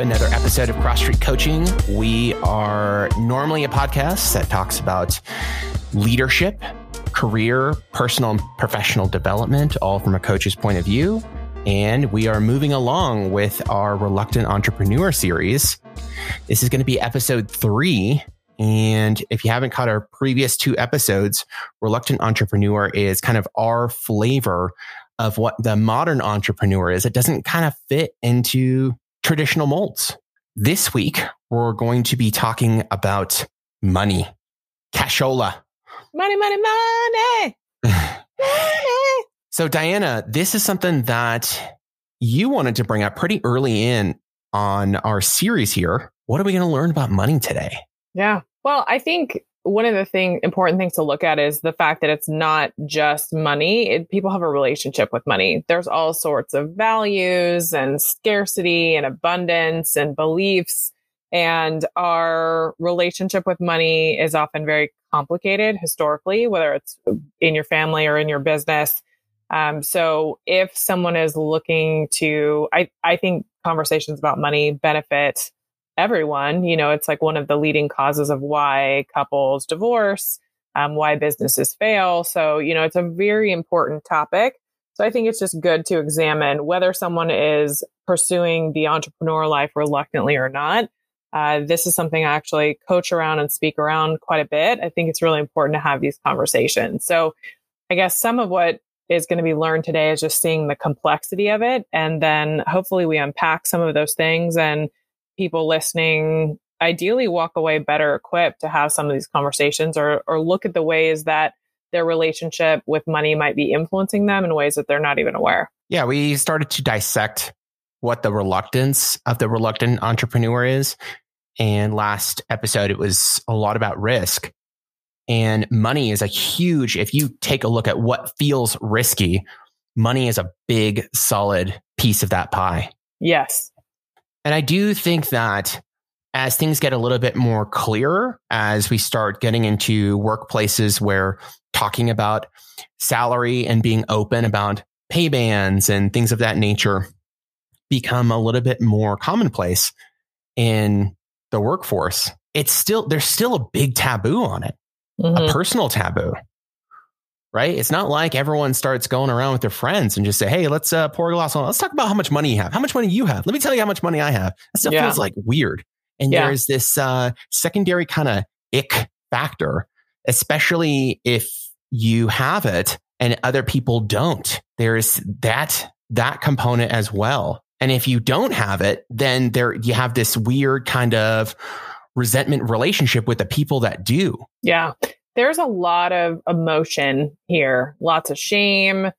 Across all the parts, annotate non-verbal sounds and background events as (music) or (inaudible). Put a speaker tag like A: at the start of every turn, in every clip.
A: another episode of Cross Street Coaching. We are normally a podcast that talks about leadership, career, personal, and professional development, all from a coach's point of view. And we are moving along with our Reluctant Entrepreneur series. This is going to be episode three. And if you haven't caught our previous two episodes, Reluctant Entrepreneur is kind of our flavor of what the modern entrepreneur is. It doesn't kind of fit into traditional molds. This week, we're going to be talking about money, cashola.
B: Money, money, money. (sighs) money.
A: So, Diana, this is something that you wanted to bring up pretty early in on our series here. What are we going to learn about money today?
B: Yeah. Well, I think one of the thing important things to look at is the fact that it's not just money. It, people have a relationship with money. There's all sorts of values and scarcity and abundance and beliefs. And our relationship with money is often very complicated historically, whether it's in your family or in your business. Um, so if someone is looking to, I, I think conversations about money benefit everyone. You know, it's like one of the leading causes of why couples divorce, um, why businesses fail. So, you know, it's a very important topic. So I think it's just good to examine whether someone is pursuing the entrepreneur life reluctantly or not. Uh, this is something I actually coach around and speak around quite a bit. I think it's really important to have these conversations. So I guess some of what is going to be learned today is just seeing the complexity of it. And then hopefully we unpack some of those things and people listening ideally walk away better equipped to have some of these conversations or or look at the ways that their relationship with money might be influencing them in ways that they're not even aware.
A: Yeah, we started to dissect what the reluctance of the reluctant entrepreneur is. And last episode, it was a lot about risk. And money is a huge, if you take a look at what feels risky, money is a big, solid piece of that pie.
B: Yes.
A: And I do think that as things get a little bit more clear, as we start getting into workplaces where talking about salary and being open about pay bands and things of that nature become a little bit more commonplace in the workforce, it's still, there's still a big taboo on it, mm-hmm. a personal taboo right? It's not like everyone starts going around with their friends and just say, "Hey, let's uh, pour a glass on. Let's talk about how much money you have. How much money you have. Let me tell you how much money I have." That stuff yeah. feels like weird, and yeah. there's this uh, secondary kind of ick factor, especially if you have it and other people don't. There's that that component as well. And if you don't have it, then there you have this weird kind of resentment relationship with the people that do.
B: Yeah there's a lot of emotion here, lots of shame.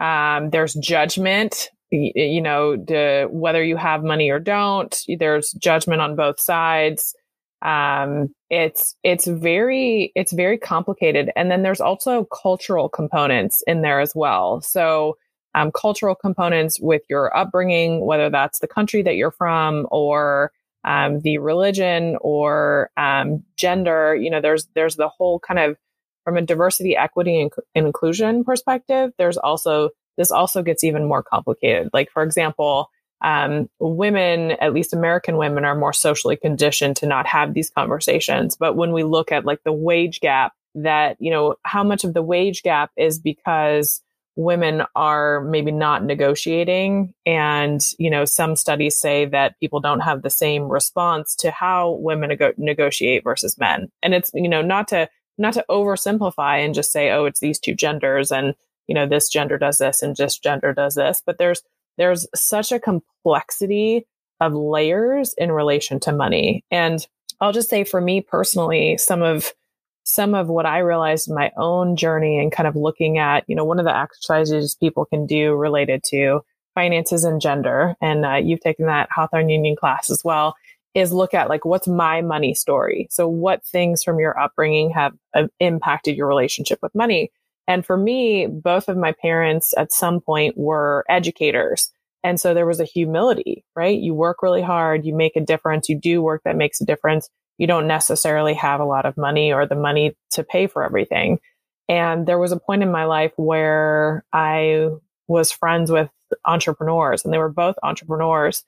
B: Um, there's judgment, you know, the, whether you have money or don't, there's judgment on both sides. Um, it's, it's very, it's very complicated. And then there's also cultural components in there as well. So, um, cultural components with your upbringing, whether that's the country that you're from or um, the religion or um, gender. You know, there's there's the whole kind of from a diversity, equity, and, inclusion perspective. There's also this also gets even more complicated. Like for example, um, women, at least American women, are more socially conditioned to not have these conversations. But when we look at like the wage gap, that you know how much of the wage gap is because women are maybe not negotiating. And you know some studies say that people don't have the same response to how women nego- negotiate versus men. And it's you know not to not to oversimplify and just say oh it's these two genders and you know this gender does this and this gender does this. But there's there's such a complexity of layers in relation to money. And i'll just say for me personally some of some of what I realized in my own journey and kind of looking at, you know, one of the exercises people can do related to finances and gender, and uh, you've taken that Hawthorne Union class as well, is look at like, what's my money story? So, what things from your upbringing have uh, impacted your relationship with money? And for me, both of my parents at some point were educators. And so there was a humility, right? You work really hard, you make a difference, you do work that makes a difference you don't necessarily have a lot of money or the money to pay for everything. And there was a point in my life where I was friends with entrepreneurs and they were both entrepreneurs.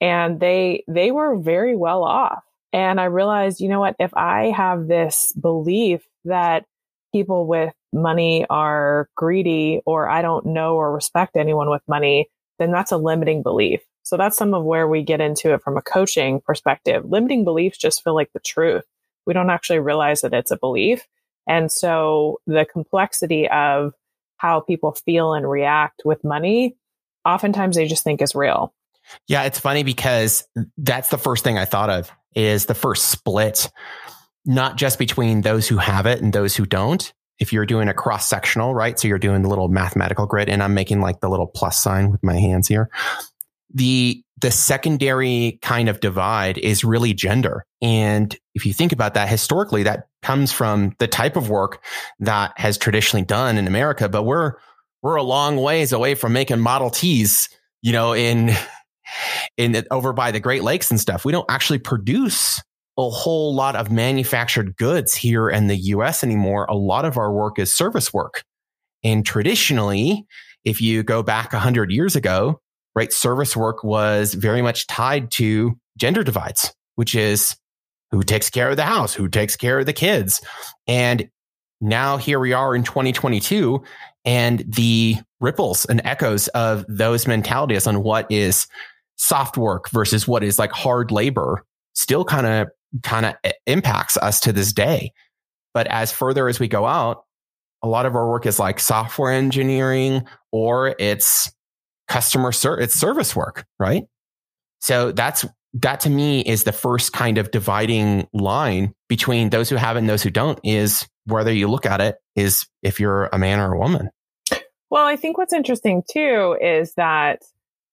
B: and they they were very well off. And I realized, you know what, if I have this belief that people with money are greedy or I don't know or respect anyone with money, then that's a limiting belief. So that's some of where we get into it from a coaching perspective. Limiting beliefs just feel like the truth. We don't actually realize that it's a belief. And so the complexity of how people feel and react with money, oftentimes they just think is real.
A: Yeah, it's funny because that's the first thing I thought of is the first split, not just between those who have it and those who don't. If you're doing a cross sectional, right? So you're doing the little mathematical grid and I'm making like the little plus sign with my hands here. The, the secondary kind of divide is really gender. And if you think about that historically, that comes from the type of work that has traditionally done in America, but we're, we're a long ways away from making Model Ts, you know, in in the, over by the Great Lakes and stuff. We don't actually produce a whole lot of manufactured goods here in the US anymore. A lot of our work is service work. And traditionally, if you go back 100 years ago, right, service work was very much tied to gender divides, which is who takes care of the house, who takes care of the kids. And now here we are in 2022 and the ripples and echoes of those mentalities on what is soft work versus what is like hard labor still kind of kind of impacts us to this day. But as further as we go out, a lot of our work is like software engineering or it's customer ser- it's service work, right? So that's that to me is the first kind of dividing line between those who have and those who don't is whether you look at it is if you're a man or a woman.
B: Well, I think what's interesting too is that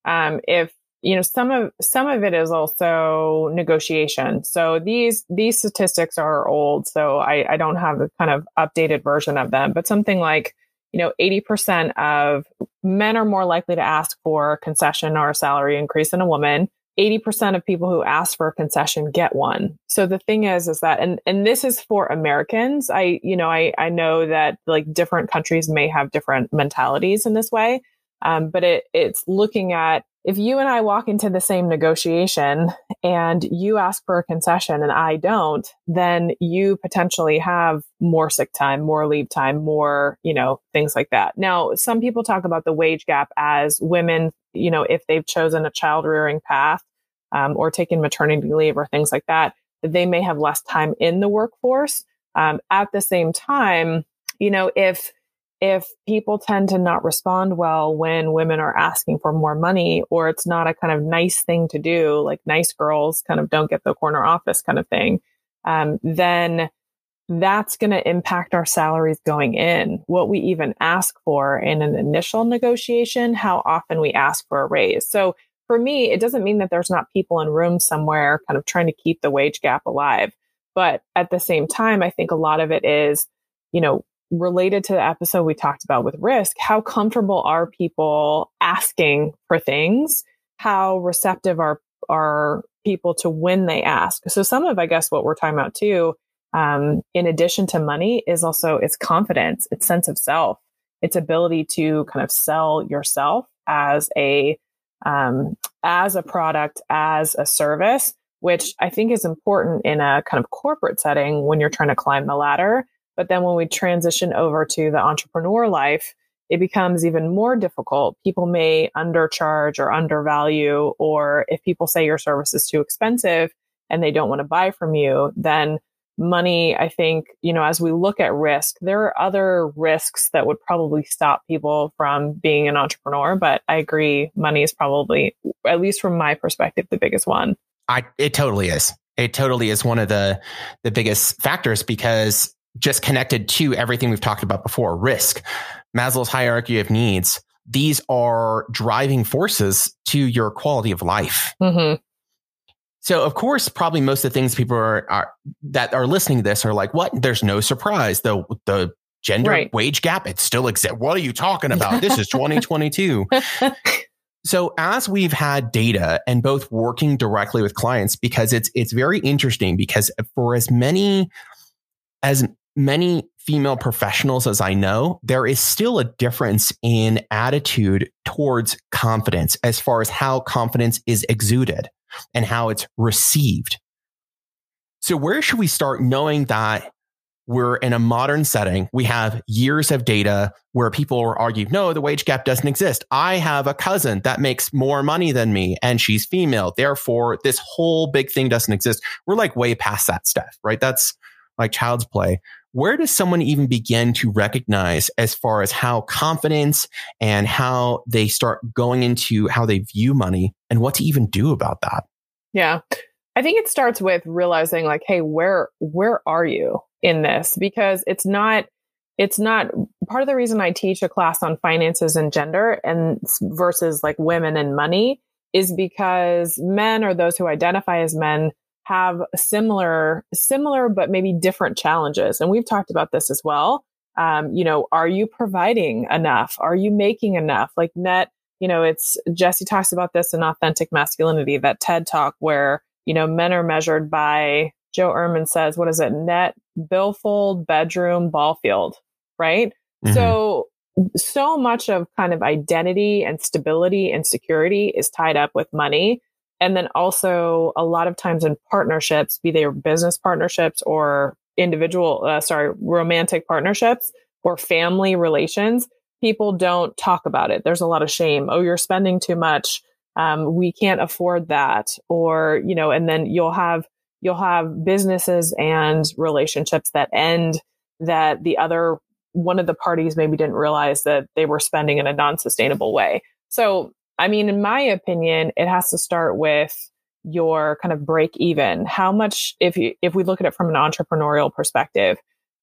B: um, if you know some of some of it is also negotiation so these these statistics are old so i i don't have the kind of updated version of them but something like you know 80% of men are more likely to ask for a concession or a salary increase than a woman 80% of people who ask for a concession get one. So the thing is, is that, and, and this is for Americans. I, you know, I, I know that like different countries may have different mentalities in this way. Um, but it, it's looking at if you and I walk into the same negotiation and you ask for a concession and I don't, then you potentially have more sick time, more leave time, more, you know, things like that. Now, some people talk about the wage gap as women, you know, if they've chosen a child rearing path um, or taken maternity leave or things like that, they may have less time in the workforce. Um, at the same time, you know, if if people tend to not respond well when women are asking for more money or it's not a kind of nice thing to do, like nice girls kind of don't get the corner office kind of thing, um, then that's going to impact our salaries going in, what we even ask for in an initial negotiation, how often we ask for a raise. So for me, it doesn't mean that there's not people in rooms somewhere kind of trying to keep the wage gap alive. But at the same time, I think a lot of it is, you know, related to the episode we talked about with risk, how comfortable are people asking for things? How receptive are are people to when they ask? So some of I guess what we're talking about too, um, in addition to money, is also its confidence, its sense of self, its ability to kind of sell yourself as a um, as a product, as a service, which I think is important in a kind of corporate setting when you're trying to climb the ladder but then when we transition over to the entrepreneur life, it becomes even more difficult. People may undercharge or undervalue, or if people say your service is too expensive and they don't want to buy from you, then money, I think, you know, as we look at risk, there are other risks that would probably stop people from being an entrepreneur. But I agree, money is probably, at least from my perspective, the biggest one.
A: I, it totally is. It totally is one of the the biggest factors because just connected to everything we've talked about before risk, Maslow's hierarchy of needs. These are driving forces to your quality of life. Mm-hmm. So, of course, probably most of the things people are, are, that are listening to this are like, "What? There's no surprise. The the gender right. wage gap it still exists. What are you talking about? (laughs) this is 2022." so, as we've had data and both working directly with clients, because it's it's very interesting because for as many as many female professionals as I know, there is still a difference in attitude towards confidence as far as how confidence is exuded. and how it's received. So where should we start knowing that we're in a modern setting. We have years of data where people argue, no, the wage gap doesn't exist. I have a cousin that makes more money than me and she's female. Therefore, this whole big thing doesn't exist. We're like way past that stuff, right? That's like child's play. Where does someone even begin to recognize as far as how confidence and how they start going into how they view money and what to even do about that?
B: Yeah. I think it starts with realizing like, hey, where where are you in this? Because it's not it's not part of the reason I teach a class on finances and gender and versus like women and money is because men or those who identify as men have similar similar but maybe different challenges and we've talked about this as well um, you know are you providing enough are you making enough like net you know it's jesse talks about this in authentic masculinity that ted talk where you know, men are measured by Joe Ehrmann says, what is it? Net billfold, bedroom, ball field, right? Mm-hmm. So, so much of kind of identity and stability and security is tied up with money. And then also a lot of times in partnerships, be they business partnerships or individual, uh, sorry, romantic partnerships or family relations, people don't talk about it. There's a lot of shame. Oh, you're spending too much um, we can't afford that or you know and then you'll have you'll have businesses and relationships that end that the other one of the parties maybe didn't realize that they were spending in a non-sustainable way so i mean in my opinion it has to start with your kind of break even how much if you if we look at it from an entrepreneurial perspective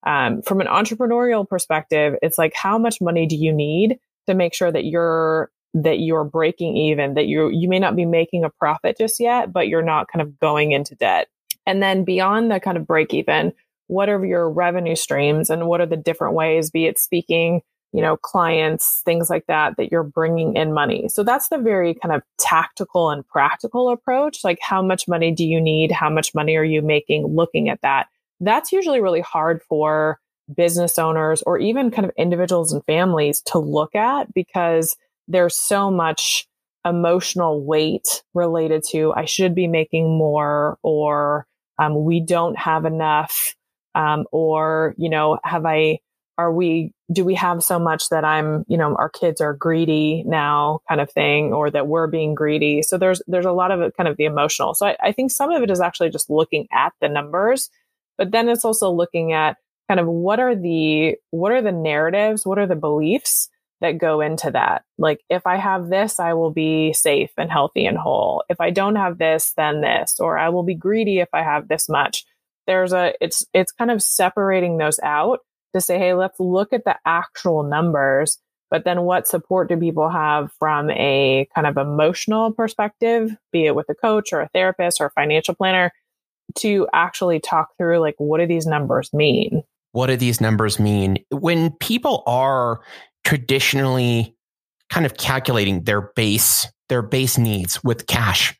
B: um, from an entrepreneurial perspective it's like how much money do you need to make sure that you're that you're breaking even, that you you may not be making a profit just yet, but you're not kind of going into debt. And then beyond the kind of break even, what are your revenue streams and what are the different ways, be it speaking, you know, clients, things like that, that you're bringing in money. So that's the very kind of tactical and practical approach. Like, how much money do you need? How much money are you making? Looking at that. That's usually really hard for business owners or even kind of individuals and families to look at because there's so much emotional weight related to I should be making more or um, we don't have enough um, or you know have I are we do we have so much that I'm you know our kids are greedy now kind of thing or that we're being greedy so there's there's a lot of it kind of the emotional so I, I think some of it is actually just looking at the numbers but then it's also looking at kind of what are the what are the narratives what are the beliefs that go into that. Like, if I have this, I will be safe and healthy and whole. If I don't have this, then this, or I will be greedy if I have this much. There's a, it's, it's kind of separating those out to say, hey, let's look at the actual numbers. But then what support do people have from a kind of emotional perspective, be it with a coach or a therapist or a financial planner to actually talk through like, what do these numbers mean?
A: What do these numbers mean? When people are traditionally kind of calculating their base, their base needs with cash.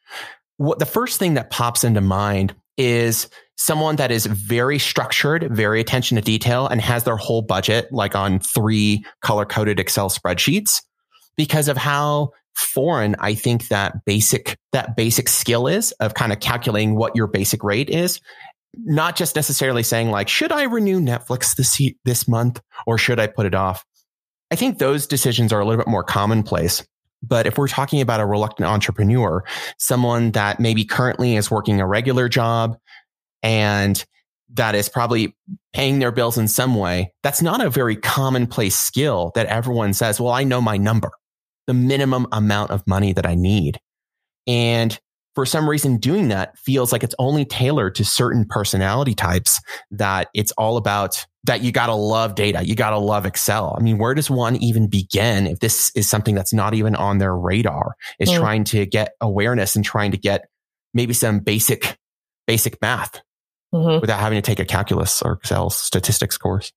A: What the first thing that pops into mind is someone that is very structured, very attention to detail and has their whole budget like on three color coded Excel spreadsheets because of how foreign I think that basic, that basic skill is of kind of calculating what your basic rate is. Not just necessarily saying like, should I renew Netflix this, this month or should I put it off? I think those decisions are a little bit more commonplace. But if we're talking about a reluctant entrepreneur, someone that maybe currently is working a regular job and that is probably paying their bills in some way, that's not a very commonplace skill that everyone says, well, I know my number, the minimum amount of money that I need. And for some reason doing that feels like it's only tailored to certain personality types that it's all about that you got to love data. You got to love Excel. I mean, where does one even begin if this is something that's not even on their radar is mm. trying to get awareness and trying to get maybe some basic, basic math mm-hmm. without having to take a calculus or Excel statistics course.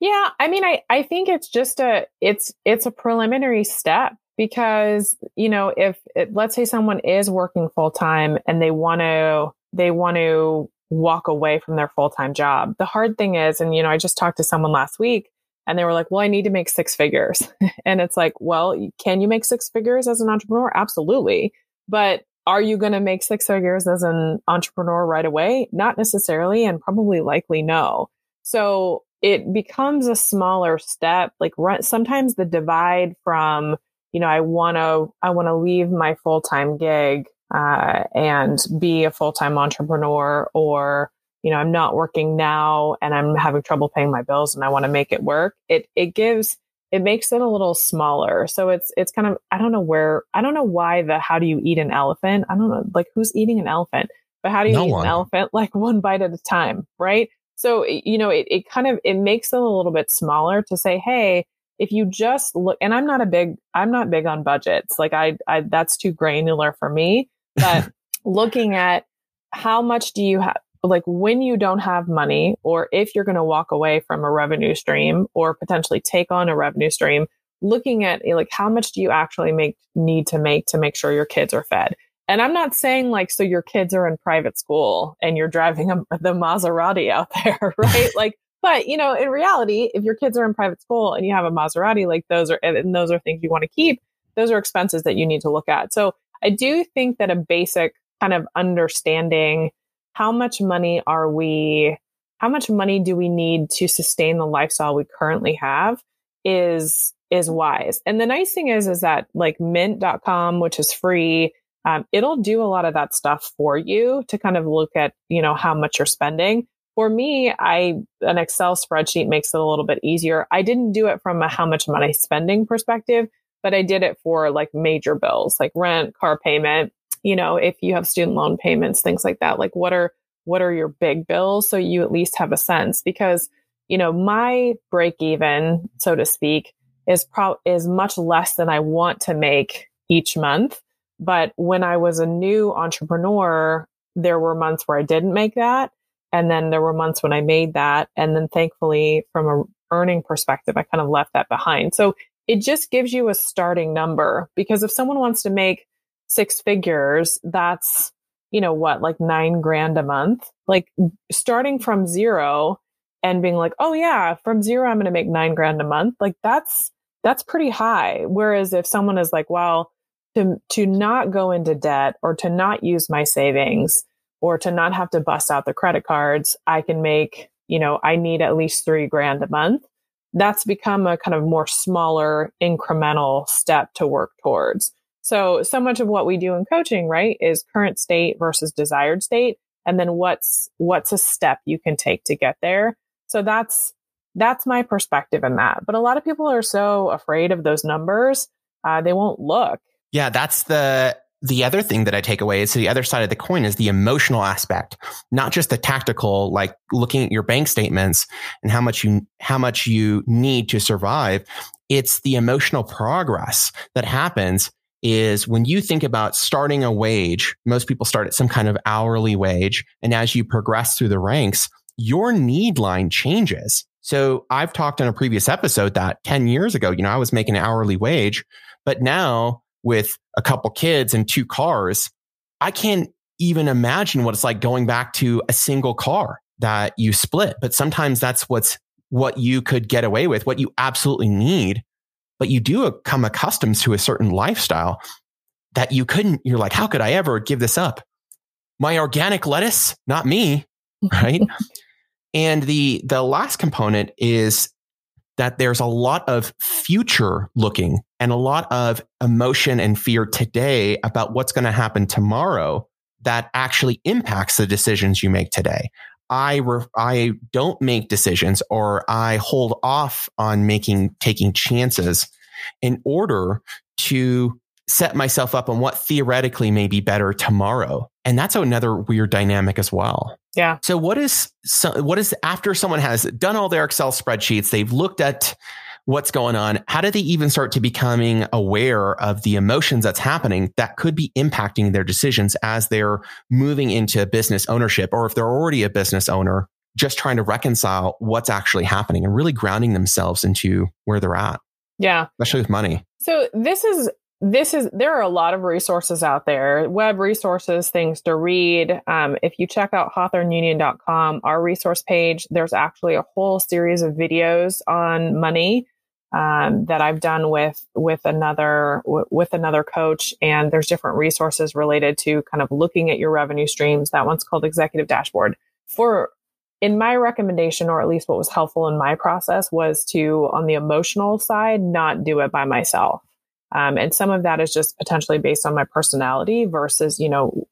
B: Yeah. I mean, I, I think it's just a, it's, it's a preliminary step because you know if it, let's say someone is working full time and they want to they want to walk away from their full time job the hard thing is and you know i just talked to someone last week and they were like well i need to make six figures (laughs) and it's like well can you make six figures as an entrepreneur absolutely but are you going to make six figures as an entrepreneur right away? Not necessarily, and probably likely no. So it becomes a smaller step. Like run, sometimes the divide from, you know, I want to, I want to leave my full time gig uh, and be a full time entrepreneur, or you know, I'm not working now and I'm having trouble paying my bills and I want to make it work. It it gives it makes it a little smaller. So it's it's kind of I don't know where I don't know why the how do you eat an elephant? I don't know like who's eating an elephant, but how do you no eat one. an elephant like (laughs) one bite at a time, right? So you know it it kind of it makes it a little bit smaller to say, hey, if you just look, and I'm not a big I'm not big on budgets, like I, I that's too granular for me, but (laughs) looking at how much do you have like when you don't have money or if you're going to walk away from a revenue stream or potentially take on a revenue stream looking at eh, like how much do you actually make need to make to make sure your kids are fed? And i'm not saying like so your kids are in private school and you're driving a, the maserati out (laughs) there right? Like but you know in reality if your kids are in private school and you have a maserati like those are and those are things you want to keep those are expenses that you need to look at. So i do think that a basic kind of understanding how much money are we, how much money do we need to sustain the lifestyle we currently have is, is wise. And the nice thing is, is that like mint.com, which is free, um, it'll do a lot of that stuff for you to kind of look at, you know, how much you're spending. For me, I, an Excel spreadsheet makes it a little bit easier. I didn't do it from a how much money spending perspective, but I did it for like major bills like rent, car payment, you know, if you have student loan payments, things like that, like what are, what are your big bills? So you at least have a sense because, you know, my break even, so to speak, is pro is much less than I want to make each month. But when I was a new entrepreneur, there were months where I didn't make that. And then there were months when I made that. And then thankfully, from a earning perspective, I kind of left that behind. So it just gives you a starting number because if someone wants to make six figures, that's, you know, what, like nine grand a month? Like starting from zero and being like, oh yeah, from zero, I'm going to make nine grand a month. Like that's, that's pretty high. Whereas if someone is like, well, to, to not go into debt or to not use my savings or to not have to bust out the credit cards, I can make, you know, I need at least three grand a month. That's become a kind of more smaller incremental step to work towards. So, so much of what we do in coaching, right, is current state versus desired state. And then what's, what's a step you can take to get there. So that's, that's my perspective in that. But a lot of people are so afraid of those numbers, uh, they won't look.
A: Yeah, that's the the other thing that I take away is the other side of the coin is the emotional aspect, not just the tactical, like looking at your bank statements and how much you how much you need to survive. It's the emotional progress that happens is when you think about starting a wage, most people start at some kind of hourly wage. And as you progress through the ranks, your need line changes. So I've talked in a previous episode that 10 years ago, you know, I was making an hourly wage, but now with a couple kids and two cars, I can't even imagine what it's like going back to a single car that you split. But sometimes that's what's what you could get away with, what you absolutely need but you do come accustomed to a certain lifestyle that you couldn't, you're like, how could I ever give this up? My organic lettuce, not me. (laughs) Right. and the, the last component is that there's a lot of future looking and a lot of emotion and fear today about what's going to happen tomorrow that actually impacts the decisions you make today. I re- I don't make decisions or I hold off on making taking chances in order to set myself up on what theoretically may be better tomorrow. And that's another weird dynamic as well.
B: Yeah.
A: So what is so, what is after someone has done all their Excel spreadsheets, they've looked at what's going on, how do they even start to becoming aware of the emotions that's happening that could be impacting their decisions as they're moving into business ownership or if they're already a business owner, just trying to reconcile what's actually happening and really grounding themselves into where they're at.
B: Yeah.
A: Especially with money.
B: So this is this is there are a lot of resources out there web resources things to read um, if you check out hawthorneunion.com our resource page there's actually a whole series of videos on money um, that I've done with with another w- with another coach, and there's different resources related to kind of looking at your revenue streams. That one's called Executive Dashboard. For in my recommendation, or at least what was helpful in my process, was to on the emotional side not do it by myself. Um, and some of that is just potentially based on my personality versus, you know,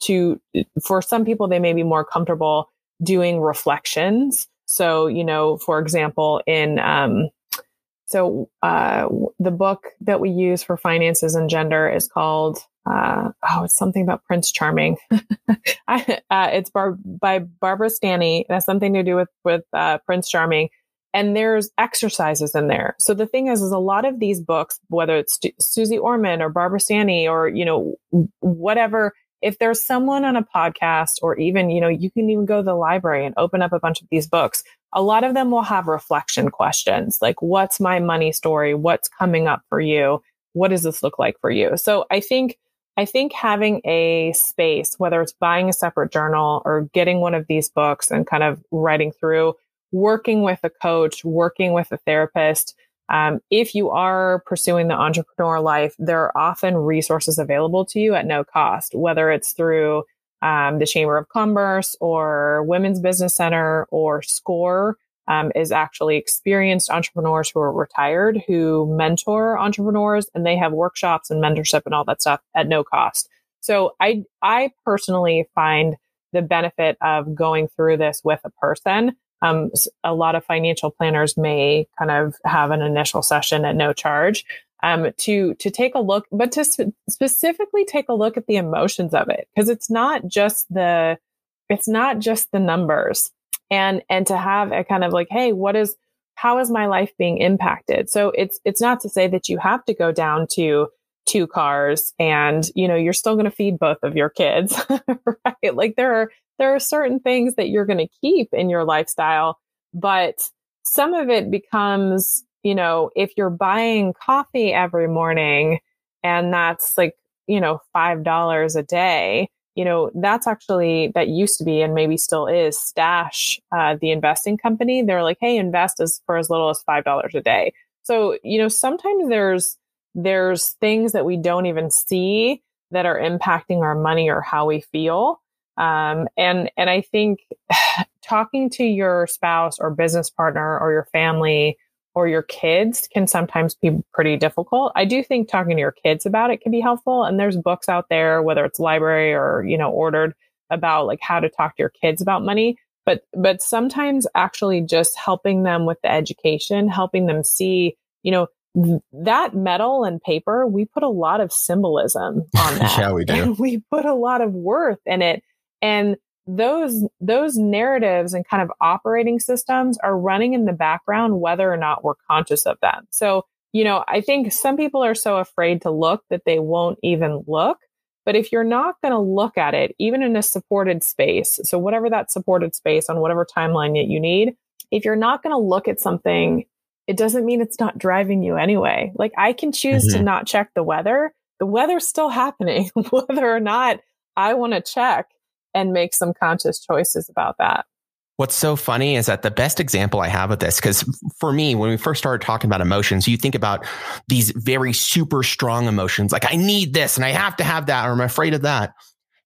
B: to for some people they may be more comfortable doing reflections. So, you know, for example, in um, so uh, the book that we use for finances and gender is called uh, oh, it's something about Prince Charming. (laughs) I, uh, it's bar- by Barbara Stanny. It has something to do with with uh, Prince Charming, and there's exercises in there. So the thing is, is a lot of these books, whether it's Suze Orman or Barbara Stanny or you know whatever if there's someone on a podcast or even, you know, you can even go to the library and open up a bunch of these books. A lot of them will have reflection questions like, what's my money story? What's coming up for you? What does this look like for you? So I think, I think having a space, whether it's buying a separate journal or getting one of these books and kind of writing through, working with a coach, working with a therapist, um, if you are pursuing the entrepreneur life, there are often resources available to you at no cost, whether it's through um, the Chamber of Commerce or Women's Business Center or SCORE. Um, is actually experienced entrepreneurs who are retired who mentor entrepreneurs and they have workshops and mentorship and all that stuff at no cost. So I I personally find the benefit of going through this with a person um, a lot of financial planners may kind of have an initial session at no charge um, to to take a look, but to sp- specifically take a look at the emotions of it. Because it's not just the it's not just the numbers and and to have a kind of like hey what is how is my life being impacted? So it's it's not to say that you have to go down to two cars and you know you're still going to feed both of your kids (laughs) right? Like there are there are certain things that you're going to keep in your lifestyle, but some of it becomes, you know, if you're buying coffee every morning and that's like, you know, $5 a day, you know, that's actually, that used to be and maybe still is Stash, uh, the investing company. They're like, hey, invest as for as little as $5 a day. So, you know, sometimes there's, there's things that we don't even see that are impacting our money or how we feel. Um, and and I think (sighs) talking to your spouse or business partner or your family or your kids can sometimes be pretty difficult. I do think talking to your kids about it can be helpful. And there's books out there, whether it's library or you know ordered about like how to talk to your kids about money. But but sometimes actually just helping them with the education, helping them see, you know, that metal and paper, we put a lot of symbolism on (laughs) that.
A: yeah, we do. (laughs)
B: we put a lot of worth in it. And those those narratives and kind of operating systems are running in the background whether or not we're conscious of them. So, you know, I think some people are so afraid to look that they won't even look. But if you're not going to look at it, even in a supported space, so whatever that supported space on whatever timeline that you need, if you're not going to look at something, it doesn't mean it's not driving you anyway. Like I can choose mm-hmm. to not check the weather. The weather's still happening, (laughs) whether or not I want to check and make some conscious choices about that.
A: What's so funny is that the best example I have of this, because for me, when we first started talking about emotions, you think about these very super strong emotions, like I need this and I have to have that, or I'm afraid of that.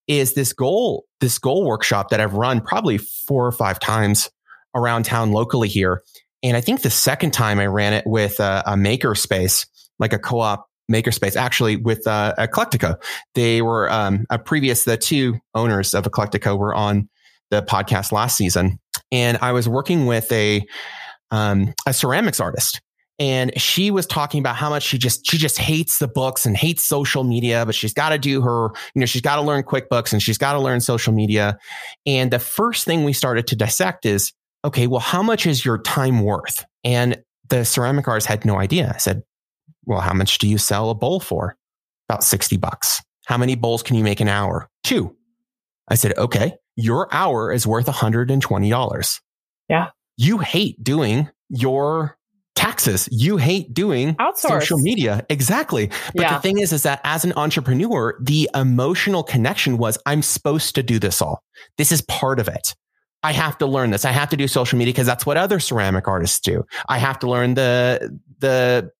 A: Is this goal, this goal workshop that I've run probably four or five times around town locally here. And I think the second time I ran it with a, a maker space, like a co-op makerspace actually with uh, Eclectica. They were um, a previous, the two owners of Eclectica were on the podcast last season. And I was working with a, um, a ceramics artist and she was talking about how much she just she just hates the books and hates social media but she's got to do her you know she's got to learn quickbooks and she's got to learn social media and the first thing we started to dissect is okay well how much is your time worth and the ceramic artist had no idea i said well, how much do you sell a bowl for? About 60 bucks. How many bowls can you make an hour? Two. I said, okay, your hour is worth $120.
B: Yeah.
A: You hate doing your taxes. You hate doing
B: Outsource.
A: social media. Exactly. But yeah. the thing is, is that as an entrepreneur, the emotional connection was I'm supposed to do this all. This is part of it. I have to learn this. I have to do social media because that's what other ceramic artists do. I have to learn the the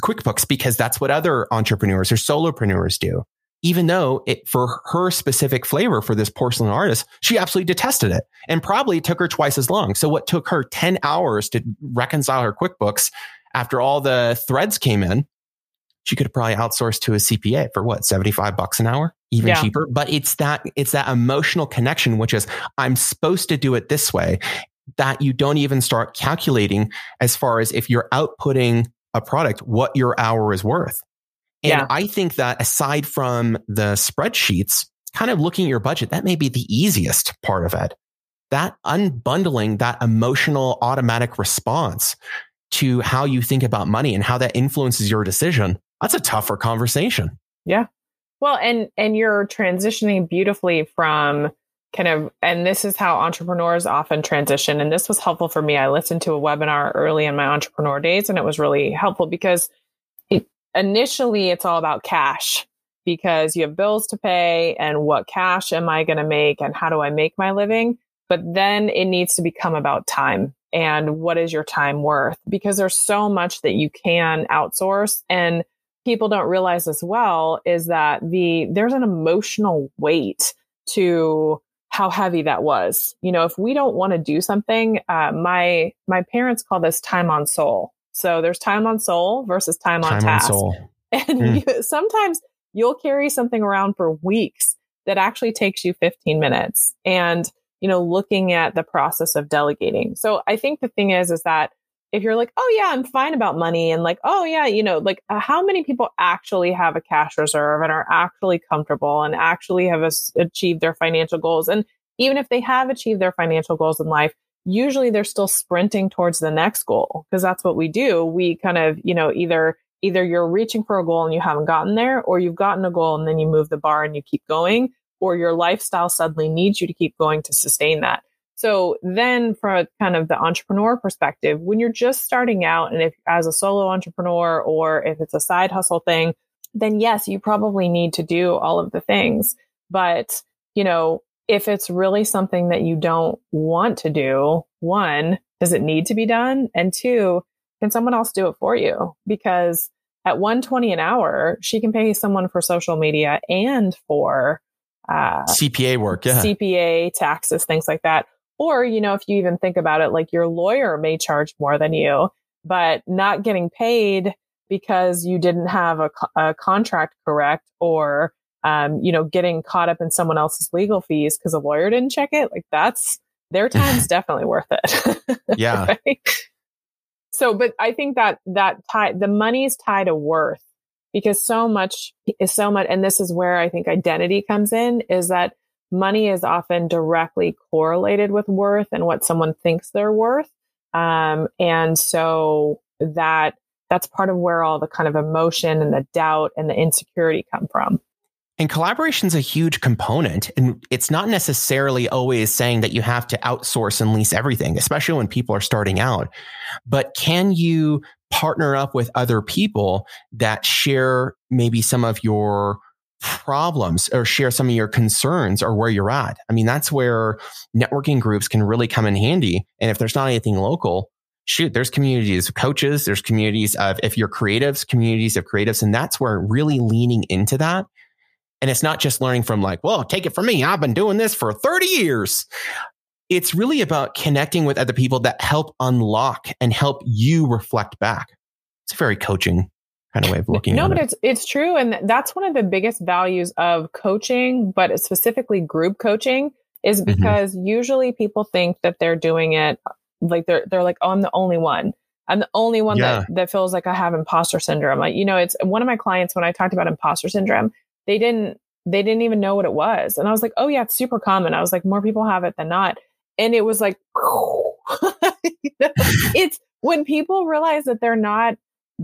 A: QuickBooks because that's what other entrepreneurs or solopreneurs do. Even though it, for her specific flavor for this porcelain artist, she absolutely detested it and probably took her twice as long. So what took her 10 hours to reconcile her QuickBooks after all the threads came in, she could have probably outsourced to a CPA for what, 75 bucks an hour, even yeah. cheaper. But it's that, it's that emotional connection, which is I'm supposed to do it this way that you don't even start calculating as far as if you're outputting a product, what your hour is worth. And yeah. I think that aside from the spreadsheets, kind of looking at your budget, that may be the easiest part of it. That unbundling that emotional automatic response to how you think about money and how that influences your decision, that's a tougher conversation.
B: Yeah. Well, and and you're transitioning beautifully from kind of and this is how entrepreneurs often transition. And this was helpful for me. I listened to a webinar early in my entrepreneur days and it was really helpful because it, initially it's all about cash because you have bills to pay and what cash am i going to make and how do i make my living? But then it needs to become about time and what is your time worth? Because there's so much that you can outsource and people don't realize as well is that the there's an emotional weight to how heavy that was. You know, if we don't want to do something, uh, my my parents call this time on soul. So there's time on soul versus time, time on task. On (laughs) and mm. you, sometimes you'll carry something around for weeks that actually takes you 15 minutes. And you know, looking at the process of delegating. So I think the thing is, is that if you're like, oh yeah, I'm fine about money and like, oh yeah, you know, like uh, how many people actually have a cash reserve and are actually comfortable and actually have achieved their financial goals? And even if they have achieved their financial goals in life, usually they're still sprinting towards the next goal because that's what we do. We kind of, you know, either either you're reaching for a goal and you haven't gotten there or you've gotten a goal and then you move the bar and you keep going or your lifestyle suddenly needs you to keep going to sustain that. So then from kind of the entrepreneur perspective, when you're just starting out and if as a solo entrepreneur or if it's a side hustle thing, then yes, you probably need to do all of the things. But, you know, if it's really something that you don't want to do, one, does it need to be done? And two, can someone else do it for you? Because at 120 an hour, she can pay someone for social media and for
A: uh, CPA work, yeah.
B: CPA, taxes, things like that. Or, you know, if you even think about it, like your lawyer may charge more than you, but not getting paid because you didn't have a, a contract correct or, um, you know, getting caught up in someone else's legal fees because a lawyer didn't check it. Like that's their (laughs) time's definitely worth it.
A: Yeah. (laughs) right?
B: So, but I think that that tie, the money's tied to worth because so much is so much. And this is where I think identity comes in is that money is often directly correlated with worth and what someone thinks they're worth. Um, and so that that's part of where all the kind of emotion and the doubt and the insecurity come from.
A: And collaboration is a huge component. And it's not necessarily always saying that you have to outsource and lease everything, especially when people are starting out. But can you partner up with other people that share maybe some of your problems or share some of your concerns or where you're at. I mean, that's where networking groups can really come in handy. And if there's not anything local, shoot, there's communities of coaches, there's communities of, if you're creatives, communities of creatives. And that's where really leaning into that. And it's not just learning from like, well, take it from me. I've been doing this for 30 years. It's really about connecting with other people that help unlock and help you reflect back. It's very coaching kind of way of looking
B: no,
A: at
B: it.
A: No,
B: but it's it's true, and that's one of the biggest values of coaching, but specifically group coaching, is mm-hmm. because mm-hmm. usually people think that they're doing it like they're they're like, oh, I'm the only one. I'm the only one yeah. that that feels like I have imposter syndrome. Like, you know, it's one of my clients when I talked about imposter syndrome, they didn't they didn't even know what it was, and I was like, oh yeah, it's super common. I was like, more people have it than not, and it was like, (laughs) you know, (laughs) it's when people realize that they're not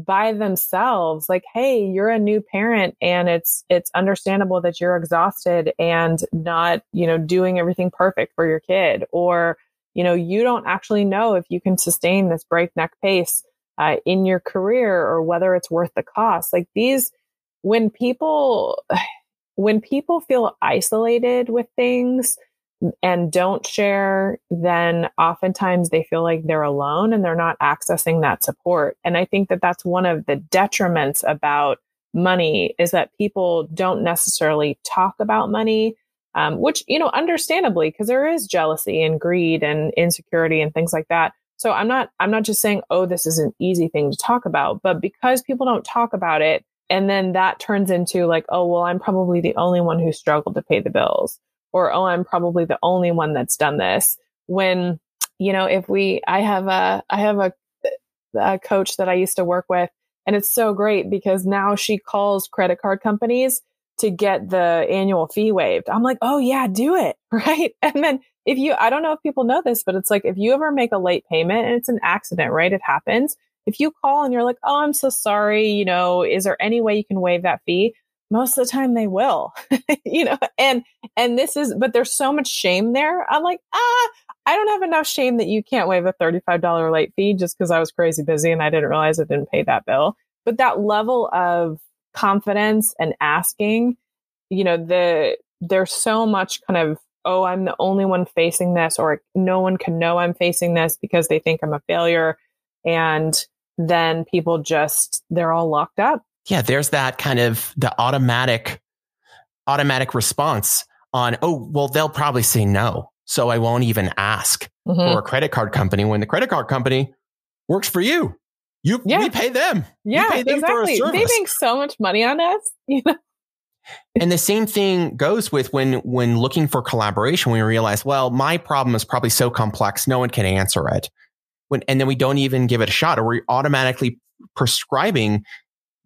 B: by themselves like hey you're a new parent and it's it's understandable that you're exhausted and not you know doing everything perfect for your kid. Or you know you don't actually know if you can sustain this breakneck pace uh, in your career or whether it's worth the cost. Like these when people (sighs) when people feel isolated with things and don't share, then oftentimes they feel like they're alone and they're not accessing that support. And I think that that's one of the detriments about money is that people don't necessarily talk about money, um, which, you know, understandably, because there is jealousy and greed and insecurity and things like that. So I'm not, I'm not just saying, oh, this is an easy thing to talk about, but because people don't talk about it, and then that turns into like, oh, well, I'm probably the only one who struggled to pay the bills or, oh, I'm probably the only one that's done this. When, you know, if we, I have a, I have a, a coach that I used to work with and it's so great because now she calls credit card companies to get the annual fee waived. I'm like, oh yeah, do it. (laughs) Right. And then if you, I don't know if people know this, but it's like, if you ever make a late payment and it's an accident, right? It happens. If you call and you're like, oh, I'm so sorry, you know, is there any way you can waive that fee? Most of the time they will (laughs) you know and and this is but there's so much shame there. I'm like ah i don't have enough shame that you can't waive a $35 late fee just because i was crazy busy and i didn't realize i didn't pay that bill. But that level of confidence and asking you know the there's so much kind of oh i'm the only one facing this or no one can know i'm facing this because they think i'm a failure and then people just they're all locked up
A: yeah, there's that kind of the automatic automatic response on, oh, well, they'll probably say no. So I won't even ask mm-hmm. for a credit card company when the credit card company works for you. You yeah. we pay them.
B: Yeah, pay them exactly. They make so much money on us. (laughs) You know?
A: and the same thing goes with when when looking for collaboration, we realize, well, my problem is probably so complex, no one can answer it. When and then we don't even give it a shot, or we're automatically prescribing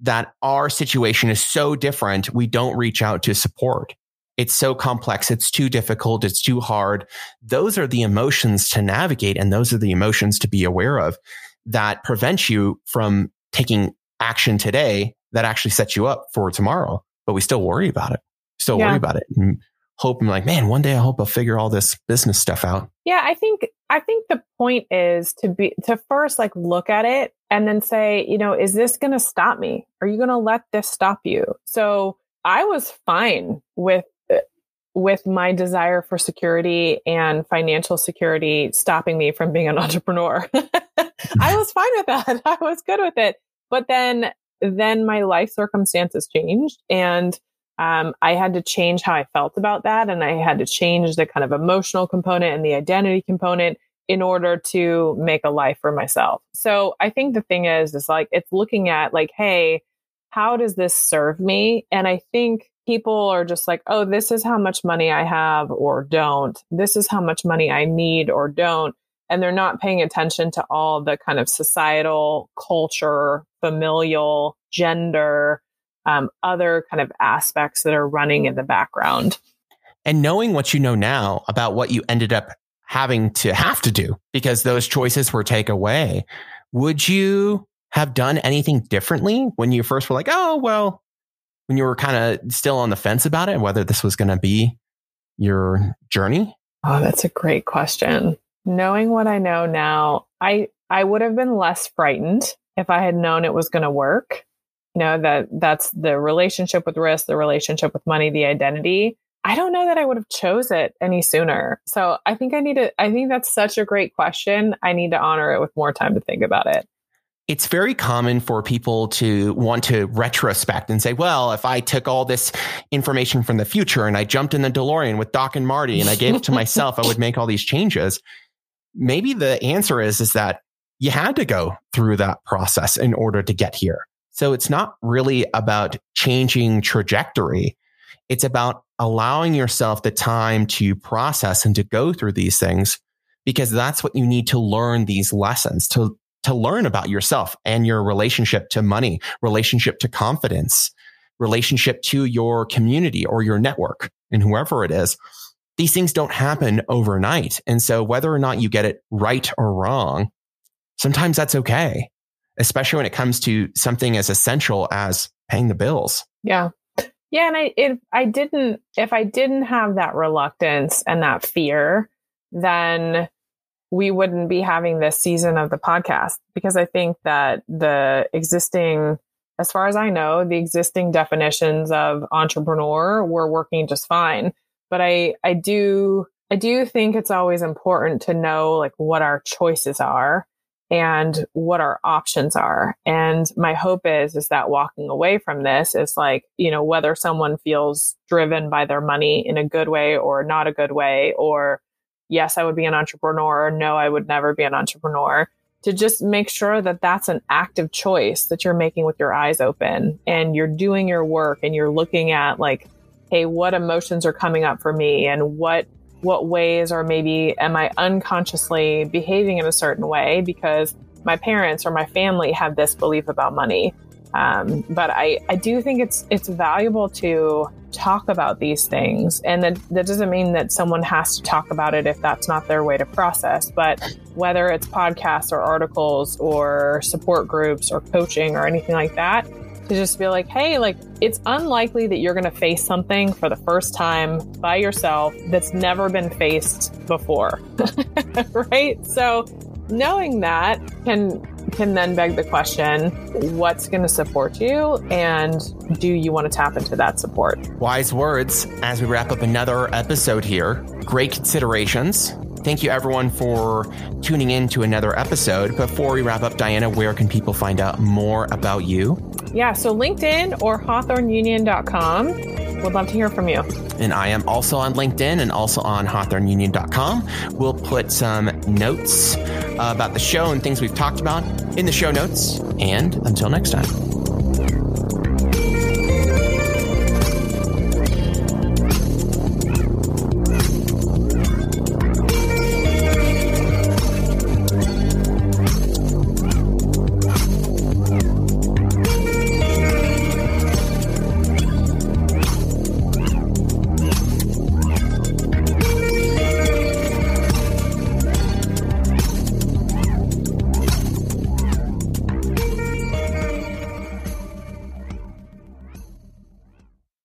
A: that our situation is so different, we don't reach out to support. It's so complex. It's too difficult. It's too hard. Those are the emotions to navigate. And those are the emotions to be aware of that prevent you from taking action today that actually sets you up for tomorrow. But we still worry about it. Still yeah. worry about it. And hope I'm like, man, one day I hope I'll figure all this business stuff out.
B: Yeah, I think I think the point is to be to first like look at it and then say, you know, is this going to stop me? Are you going to let this stop you? So I was fine with with my desire for security and financial security stopping me from being an (laughs) entrepreneur. I (laughs) was fine with that. (laughs) I was good with it. But then then my life circumstances changed and um, I had to change how I felt about that. And I had to change the kind of emotional component and the identity component in order to make a life for myself. So I think the thing is, is like, it's looking at like, hey, how does this serve me? And I think people are just like, oh, this is how much money I have or don't. This is how much money I need or don't. And they're not paying attention to all the kind of societal, culture, familial, gender, um, other kind of aspects that are running in the background.
A: And knowing what you know now about what you ended up having to have to do because those choices were taken away, would you have done anything differently when you first were like, oh, well, when you were kind of still on the fence about it, whether this was going to be your journey?
B: Oh, that's a great question. Knowing what I know now, I I would have been less frightened if I had known it was going to work you know that that's the relationship with risk the relationship with money the identity i don't know that i would have chose it any sooner so i think i need to i think that's such a great question i need to honor it with more time to think about it
A: it's very common for people to want to retrospect and say, well, if I took all this information from the future and I jumped in the DeLorean with Doc and Marty and I gave it to myself, I would make all these changes. Maybe the answer is, is that you had to go through that process in order to get here. So it's not really about changing trajectory. It's about allowing yourself the time to process and to go through these things because that's what you need to learn these lessons to, to learn about yourself and your relationship to money, relationship to confidence, relationship to your community or your network and whoever it is. These things don't happen overnight. And so whether or not you get it right or wrong, sometimes that's okay especially when it comes to something as essential as paying the bills.
B: Yeah. Yeah. And I, if I didn't, if I didn't have that reluctance and that fear, then we wouldn't be having this season of the podcast because I think that the existing, as far as I know, the existing definitions of entrepreneur were working just fine. But I, I do, I do think it's always important to know like what our choices are and what our options are. And my hope is, is that walking away from this is like, you know, whether someone feels driven by their money in a good way or not a good way, or yes, I would be an entrepreneur, or no, I would never be an entrepreneur to just make sure that that's an active choice that you're making with your eyes open and you're doing your work and you're looking at like, Hey, what emotions are coming up for me and what what ways or maybe am I unconsciously behaving in a certain way because my parents or my family have this belief about money. Um, but I, I do think it's it's valuable to talk about these things, and that that doesn't mean that someone has to talk about it if that's not their way to process. But whether it's podcasts or articles or support groups or coaching or anything like that, to just be like, hey, like it's unlikely that you're going to face something for the first time by yourself that's never been faced before. (laughs) right? So knowing that can can then beg the question what's going to support you and do you want to tap into that support
A: wise words as we wrap up another episode here great considerations Thank you everyone for tuning in to another episode. Before we wrap up, Diana, where can people find out more about you?
B: Yeah, so LinkedIn or hawthorneunion.com. Would love to hear from you.
A: And I am also on LinkedIn and also on hawthorneunion.com. We'll put some notes about the show and things we've talked about in the show notes. And until next time.